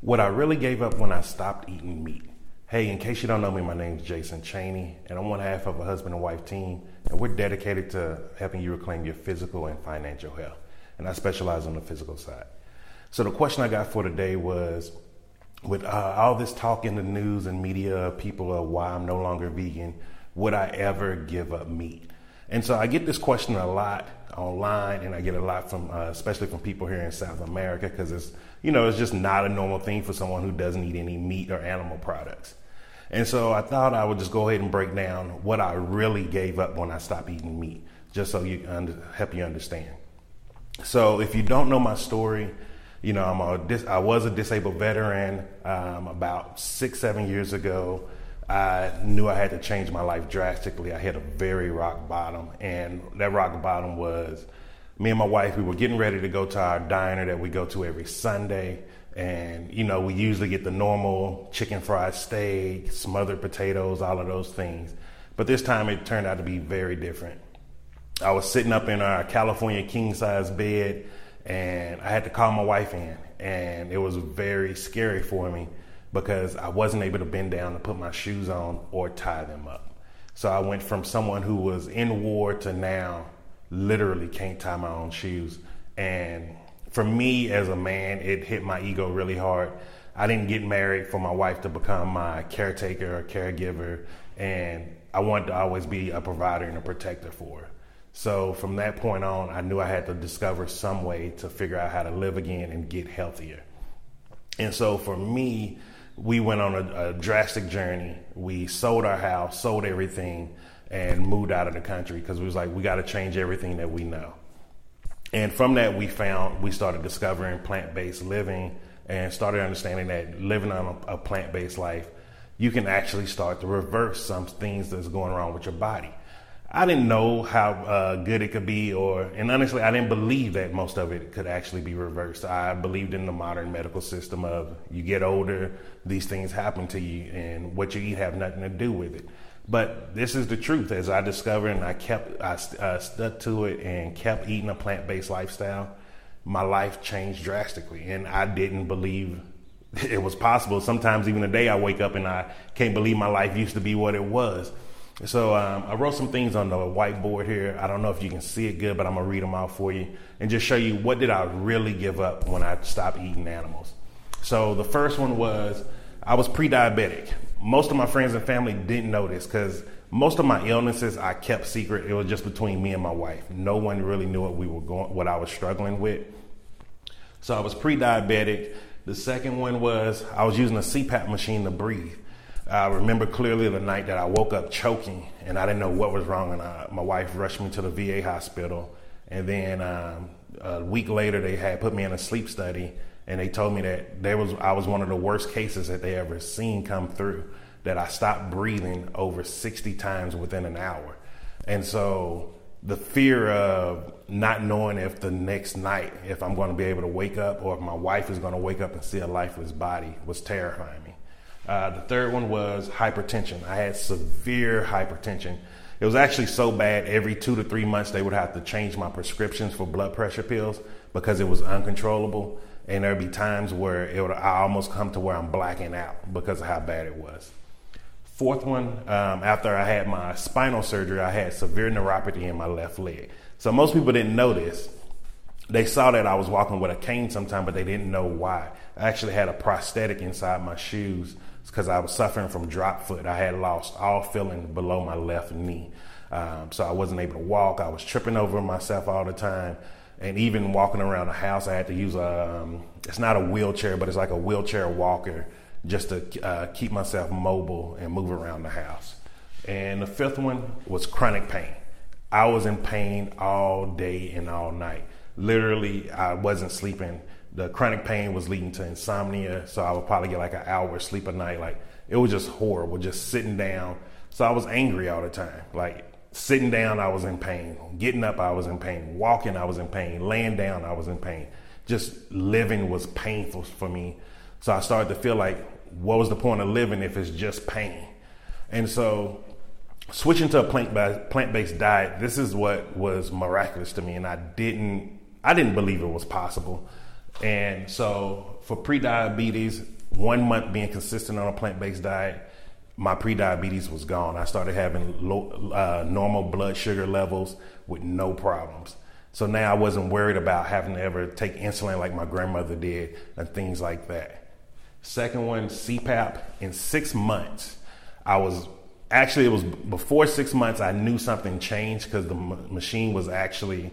What I really gave up when I stopped eating meat. Hey, in case you don't know me, my name is Jason Cheney, and I'm one half of a husband and wife team, and we're dedicated to helping you reclaim your physical and financial health. And I specialize on the physical side. So the question I got for today was, with uh, all this talk in the news and media, people of why I'm no longer vegan, would I ever give up meat? And so I get this question a lot online, and I get a lot from, uh, especially from people here in South America, because it's, you know, it's just not a normal thing for someone who doesn't eat any meat or animal products. And so I thought I would just go ahead and break down what I really gave up when I stopped eating meat, just so you under, help you understand. So if you don't know my story, you know, I'm a, I was a disabled veteran um, about six, seven years ago. I knew I had to change my life drastically. I hit a very rock bottom, and that rock bottom was me and my wife. We were getting ready to go to our diner that we go to every Sunday, and you know we usually get the normal chicken fried steak, smothered potatoes, all of those things. But this time it turned out to be very different. I was sitting up in our California king size bed, and I had to call my wife in, and it was very scary for me because I wasn't able to bend down to put my shoes on or tie them up. So I went from someone who was in war to now literally can't tie my own shoes. And for me as a man, it hit my ego really hard. I didn't get married for my wife to become my caretaker or caregiver, and I wanted to always be a provider and a protector for her. So from that point on, I knew I had to discover some way to figure out how to live again and get healthier. And so for me, we went on a, a, drastic journey. We sold our house, sold everything, and moved out of the country because we was like, we got to change everything that we know. And from that, we found we started discovering plant-based living and started understanding that living on a, a plant-based life, you can actually start to reverse some things that's going wrong with your body. I didn't know how uh, good it could be, or and honestly, I didn't believe that most of it could actually be reversed. I believed in the modern medical system of you get older, these things happen to you, and what you eat have nothing to do with it. But this is the truth. As I discovered, and I kept, I uh, stuck to it, and kept eating a plant-based lifestyle. My life changed drastically, and I didn't believe it was possible. Sometimes even today, I wake up and I can't believe my life used to be what it was. So um, I wrote some things on the whiteboard here. I don't know if you can see it good, but I'm gonna read them out for you and just show you what did I really give up when I stopped eating animals. So the first one was I was pre-diabetic. Most of my friends and family didn't know this because most of my illnesses I kept secret. It was just between me and my wife. No one really knew what we were going, what I was struggling with. So I was pre-diabetic. The second one was I was using a CPAP machine to breathe. I remember clearly the night that I woke up choking and I didn't know what was wrong. And I, my wife rushed me to the VA hospital. And then um, a week later, they had put me in a sleep study and they told me that there was I was one of the worst cases that they ever seen come through. That I stopped breathing over 60 times within an hour. And so the fear of not knowing if the next night, if I'm going to be able to wake up or if my wife is going to wake up and see a lifeless body was terrifying me. Uh, the third one was hypertension. I had severe hypertension. It was actually so bad, every two to three months, they would have to change my prescriptions for blood pressure pills because it was uncontrollable. And there'd be times where it would, I almost come to where I'm blacking out because of how bad it was. Fourth one, um, after I had my spinal surgery, I had severe neuropathy in my left leg. So most people didn't know this. They saw that I was walking with a cane sometime, but they didn't know why. I actually had a prosthetic inside my shoes because I was suffering from drop foot. I had lost all feeling below my left knee. Um, so I wasn't able to walk. I was tripping over myself all the time. And even walking around the house, I had to use a, um, it's not a wheelchair, but it's like a wheelchair walker just to uh, keep myself mobile and move around the house. And the fifth one was chronic pain. I was in pain all day and all night. Literally, I wasn't sleeping the chronic pain was leading to insomnia. So I would probably get like an hour sleep a night. Like it was just horrible, just sitting down. So I was angry all the time. Like sitting down, I was in pain. Getting up, I was in pain. Walking, I was in pain. Laying down, I was in pain. Just living was painful for me. So I started to feel like, what was the point of living if it's just pain? And so switching to a plant plant-based diet, this is what was miraculous to me. And I didn't, I didn't believe it was possible And so for pre-diabetes, one month being consistent on a plant-based diet, my pre-diabetes was gone. I started having low, uh, normal blood sugar levels with no problems. So now I wasn't worried about having to ever take insulin like my grandmother did and things like that. Second one, CPAP. In six months, I was actually it was before six months. I knew something changed because the m- machine was actually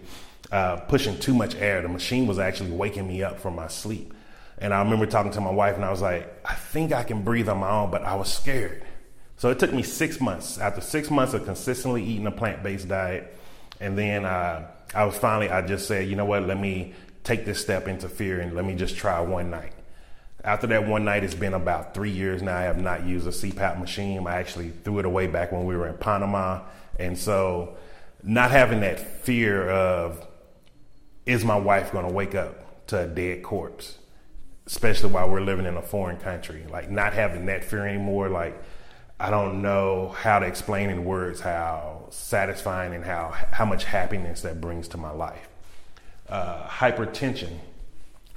uh, pushing too much air. The machine was actually waking me up from my sleep. And I remember talking to my wife, and I was like, I think I can breathe on my own, but I was scared. So it took me six months. After six months of consistently eating a plant based diet, and then uh, I was finally, I just said, you know what, let me take this step into fear and let me just try one night. After that one night, it's been about three years now. I have not used a CPAP machine. I actually threw it away back when we were in Panama. And so, not having that fear of, is my wife going to wake up to a dead corpse? Especially while we're living in a foreign country. Like, not having that fear anymore. Like, I don't know how to explain in words how satisfying and how how much happiness that brings to my life. Uh, hypertension.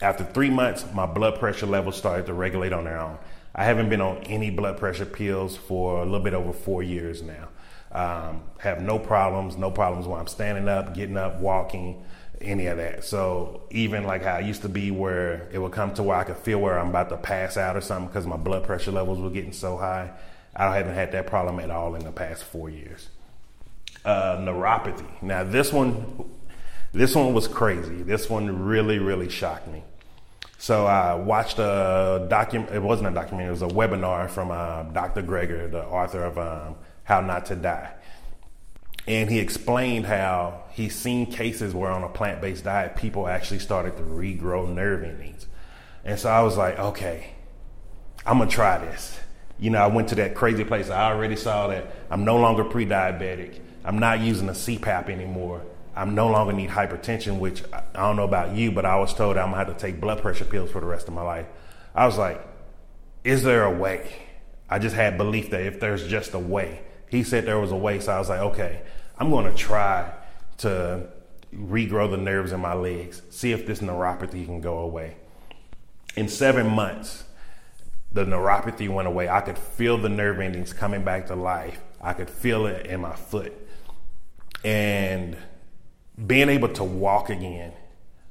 After three months, my blood pressure levels started to regulate on their own. I haven't been on any blood pressure pills for a little bit over four years now. Um, have no problems, no problems when I'm standing up, getting up, walking, any of that. So even like how I used to be, where it would come to where I could feel where I'm about to pass out or something because my blood pressure levels were getting so high. I haven't had that problem at all in the past four years. Uh, neuropathy. Now this one, this one was crazy. This one really, really shocked me. So I watched a document. It wasn't a documentary. It was a webinar from uh, Dr. Greger, the author of um, How Not to Die, and he explained how he's seen cases where on a plant-based diet, people actually started to regrow nerve endings. And so I was like, okay, I'm gonna try this you know, I went to that crazy place. I already saw that I'm no longer pre-diabetic. I'm not using a CPAP anymore. I'm no longer need hypertension, which I don't know about you, but I was told I'm gonna have to take blood pressure pills for the rest of my life. I was like, is there a way? I just had belief that if there's just a way. He said there was a way, so I was like, okay, I'm gonna try to regrow the nerves in my legs, see if this neuropathy can go away. In seven months, the neuropathy went away. I could feel the nerve endings coming back to life. I could feel it in my foot. And being able to walk again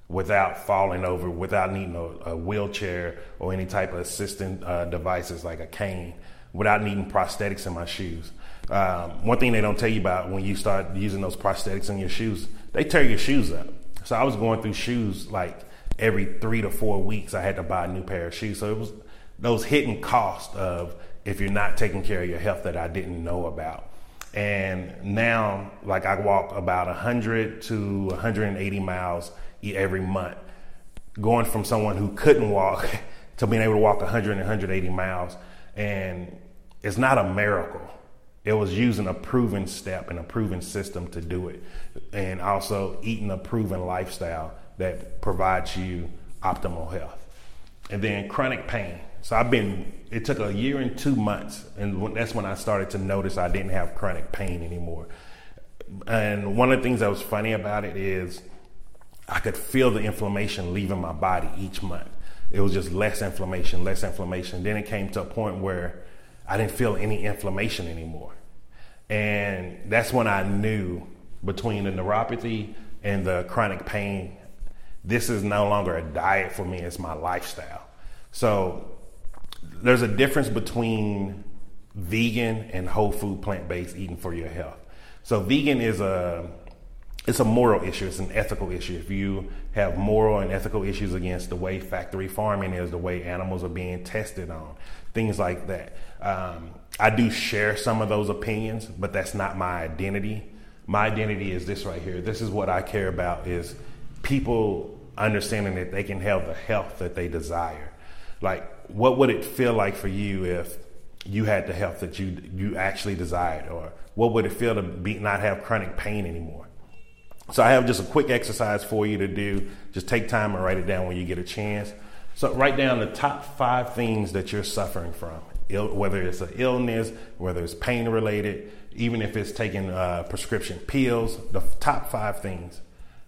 without falling over, without needing a, a wheelchair or any type of assistant uh, devices like a cane, without needing prosthetics in my shoes. Um, one thing they don't tell you about when you start using those prosthetics in your shoes, they tear your shoes up. So I was going through shoes like every three to four weeks. I had to buy a new pair of shoes. So it was those hidden costs of if you're not taking care of your health that I didn't know about. And now, like I walk about 100 to 180 miles every month, going from someone who couldn't walk to being able to walk 100 and 180 miles. And it's not a miracle. It was using a proven step and a proven system to do it. And also eating a proven lifestyle that provides you optimal health. And then chronic pain. So I've been, it took a year and two months, and that's when I started to notice I didn't have chronic pain anymore. And one of the things that was funny about it is I could feel the inflammation leaving my body each month. It was just less inflammation, less inflammation. Then it came to a point where I didn't feel any inflammation anymore. And that's when I knew between the neuropathy and the chronic pain, this is no longer a diet for me, it's my lifestyle. So there's a difference between vegan and whole food plant based eating for your health. So vegan is a it's a moral issue. It's an ethical issue. If you have moral and ethical issues against the way factory farming is, the way animals are being tested on, things like that. Um, I do share some of those opinions, but that's not my identity. My identity is this right here. This is what I care about: is people understanding that they can have the health that they desire. Like what would it feel like for you if you had the health that you you actually desired, or what would it feel to be not have chronic pain anymore? So I have just a quick exercise for you to do. Just take time and write it down when you get a chance. So write down the top five things that you're suffering from, Ill, whether it's an illness, whether it's pain related, even if it's taking uh, prescription pills. The top five things,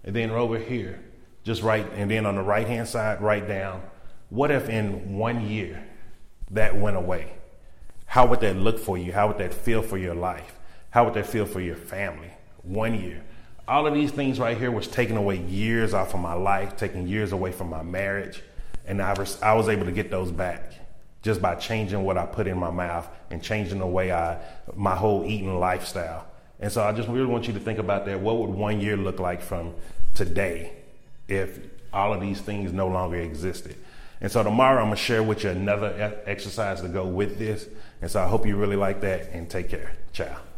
and then over here, Just write, and then on the right hand side, write down what if in one year that went away? How would that look for you? How would that feel for your life? How would that feel for your family? One year. All of these things right here was taking away years off of my life, taking years away from my marriage. And I was, I was able to get those back just by changing what I put in my mouth and changing the way I, my whole eating lifestyle. And so I just really want you to think about that. What would one year look like from today if all of these things no longer existed? And so tomorrow I'm going to share with you another exercise to go with this. And so I hope you really like that and take care. Ciao.